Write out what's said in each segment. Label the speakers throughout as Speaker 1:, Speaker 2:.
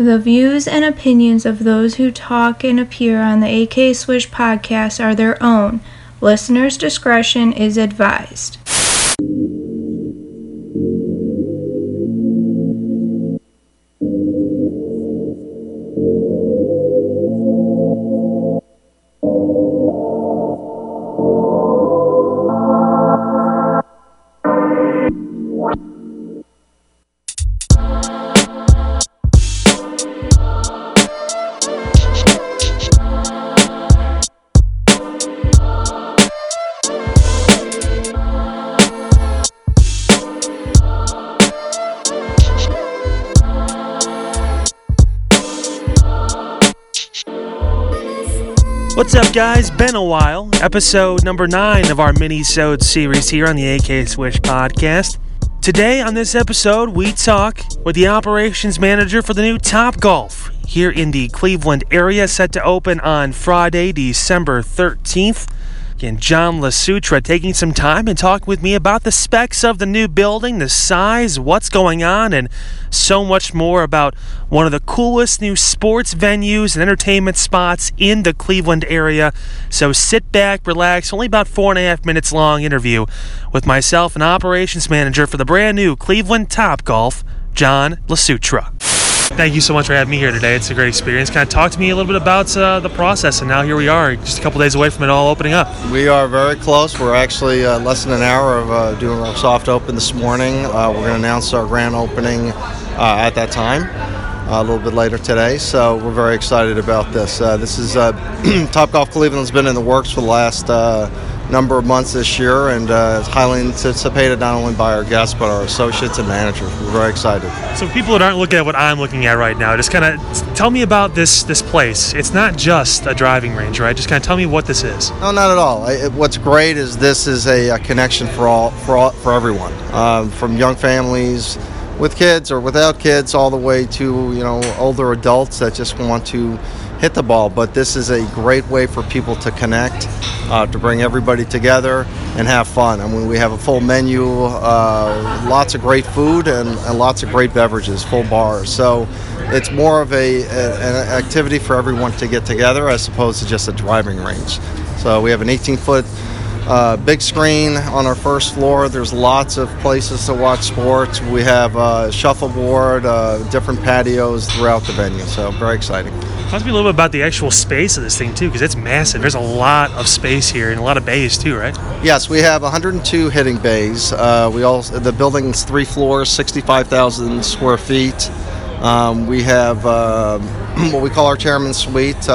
Speaker 1: The views and opinions of those who talk and appear on the AK Swish podcast are their own. Listener's discretion is advised.
Speaker 2: What's up, guys? Been a while. Episode number nine of our mini-sode series here on the AK Swish podcast. Today on this episode, we talk with the operations manager for the new Topgolf here in the Cleveland area, set to open on Friday, December 13th. Again, John Lasutra taking some time and talking with me about the specs of the new building, the size, what's going on, and so much more about one of the coolest new sports venues and entertainment spots in the Cleveland area. So sit back, relax, only about four and a half minutes long interview with myself and operations manager for the brand new Cleveland Topgolf, John Lasutra. Thank you so much for having me here today. It's a great experience. Kind of talk to me a little bit about uh, the process, and now here we are, just a couple days away from it all opening up.
Speaker 3: We are very close. We're actually uh, less than an hour of uh, doing our soft open this morning. Uh, we're going to announce our grand opening uh, at that time. uh, a little bit later today, so we're very excited about this. This is Topgolf Cleveland's been in the works for the last number of months this year, and uh, it's highly anticipated not only by our guests but our associates and managers. We're very excited.
Speaker 2: So people that aren't looking at what I'm looking at right now, just kind of tell me about this this place. It's not just a driving range, right? Just kind of tell me what this is.
Speaker 3: No, not at all. I, it- what's great is this is a, a connection for all for all, for everyone, um, from young families with kids or without kids, all the way to you know older adults that just want to hit the ball. But this is a great way for people to connect, uh, to bring everybody together and have fun. I mean, we have a full menu, uh, lots of great food and, and lots of great beverages, full bars. So it's more of a, a an activity for everyone to get together as opposed to just a driving range. So we have an 18 foot uh, big screen on our first floor. There's lots of places to watch sports. We have uh, shuffleboard, uh, different patios throughout the venue. So very exciting.
Speaker 2: Talk to me a little bit about the actual space of this thing too, because it's massive. There's a lot of space here and a lot of bays too, right?
Speaker 3: Yes, we have 102 hitting bays. Uh, we also the building's three floors, 65,000 square feet. Um, we have um what we call our chairman's suite.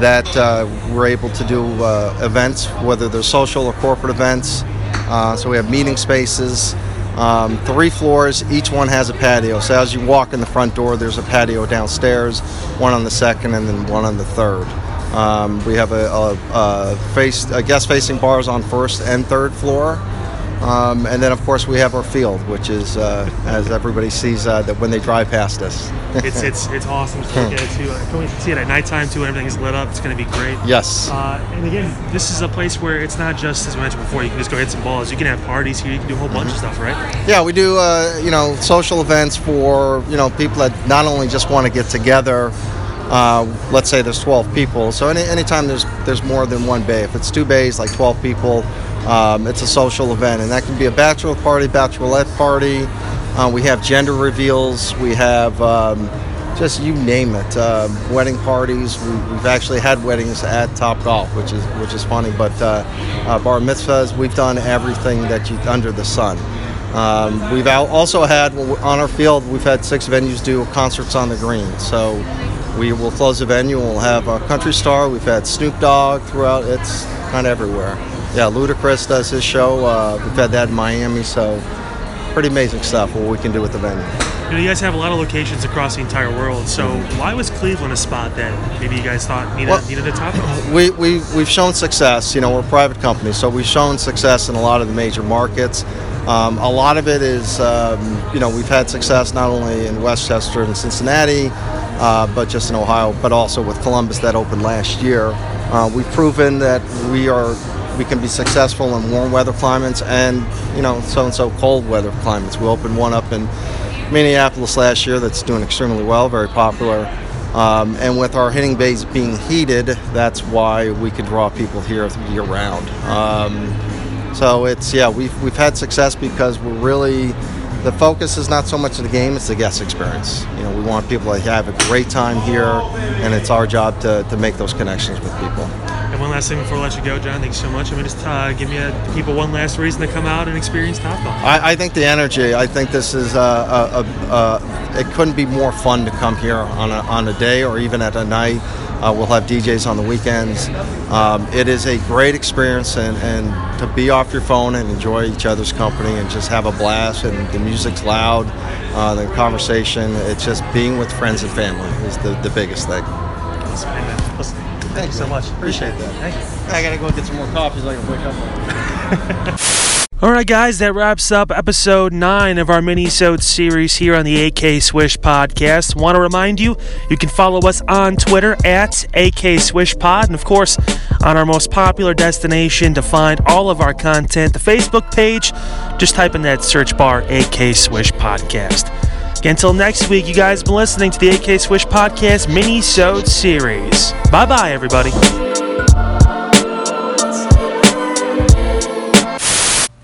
Speaker 3: That uh, we're able to do uh, events, whether they're social or corporate events. Uh, so we have meeting spaces. Um, three floors, each one has a patio. So as you walk in the front door, there's a patio downstairs, one on the second, and then one on the third. Um, we have a, a, a face, a guest-facing bars on first and third floor, um, and then of course we have our field, which is uh, as everybody sees uh, that when they drive past us.
Speaker 2: It's it's it's awesome to look at it too. I wait to see it at nighttime too. When everything's lit up. It's going to be great.
Speaker 3: yes.
Speaker 2: Uh, and again, this is a place where it's not just as I mentioned before. You can just go hit some balls. You can have parties here. You can do a whole bunch of stuff, right?
Speaker 3: Yeah, we do uh, you know social events for you know people that not only just want to get together. Uh, let's say there's 12 people. So any anytime there's there's more than one bay. If it's two bays, like 12 people, um, it's a social event, and that can be a bachelor party, bachelorette party. Uh, we have gender reveals. We have um, just you name it. Um, wedding parties. We, we've actually had weddings at Topgolf, which is which is funny. But uh, uh, bar mitzvahs, we've done everything that you under the sun. Um, we've al- also had on our field. We've had six venues do concerts on the green. So we will close the venue. We'll have a country star. We've had Snoop Dogg throughout. It's kind of everywhere. Yeah, Ludacris does his show. Uh, we've had that in Miami. So pretty amazing stuff. What we can do with the venue.
Speaker 2: You know, you guys have a lot of locations across the entire world. So why was Cleveland a spot that maybe you guys thought needed
Speaker 3: Well-
Speaker 2: needed a top
Speaker 3: we, we, we've shown success. You know, we're a private company, so we've shown success in a lot of the major markets. Um, a lot of it is, um, you know, we've had success not only in Westchester and Cincinnati, uh, but just in Ohio, but also with Columbus that opened last year. Uh, we've proven that we are we can be successful in warm weather climates and you know so and so cold weather climates. We opened one up in Minneapolis last year that's doing extremely well, very popular. Um, and with our hitting bays being heated, that's why we can draw people here year round. Um, so it's yeah, we've we've had success because we're really the focus is not so much of the game; it's the guest experience. You know, we want people to have a great time here, and it's our job to, to make those connections with people.
Speaker 2: And one last thing before I let you go, John. Thanks so much. I mean, just uh, give me a, people one last reason to come out and experience Topgolf.
Speaker 3: I, I think the energy. I think this is a, a, a, it couldn't be more fun to come here on a, on a day or even at a night. Uh, we'll have DJs on the weekends. Um, it is a great experience, and, and to be off your phone and enjoy each other's company and just have a blast. And the music's loud, uh, the conversation. It's just being with friends and family is the, the biggest thing.
Speaker 2: Awesome. Listen, Thank you so much.
Speaker 3: Appreciate that.
Speaker 2: Thanks.
Speaker 3: I gotta go get some more coffee so I can wake up.
Speaker 2: All right, guys, that wraps up episode 9 of our mini-sode series here on the AK Swish podcast. Want to remind you, you can follow us on Twitter at AK Swish Pod, and of course, on our most popular destination to find all of our content, the Facebook page. Just type in that search bar AK Swish Podcast. Until next week, you guys been listening to the AK Swish Podcast mini-sode series. Bye-bye, everybody.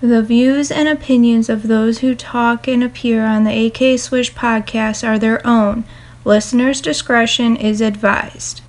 Speaker 1: The views and opinions of those who talk and appear on the AK Swish podcast are their own. Listener's discretion is advised.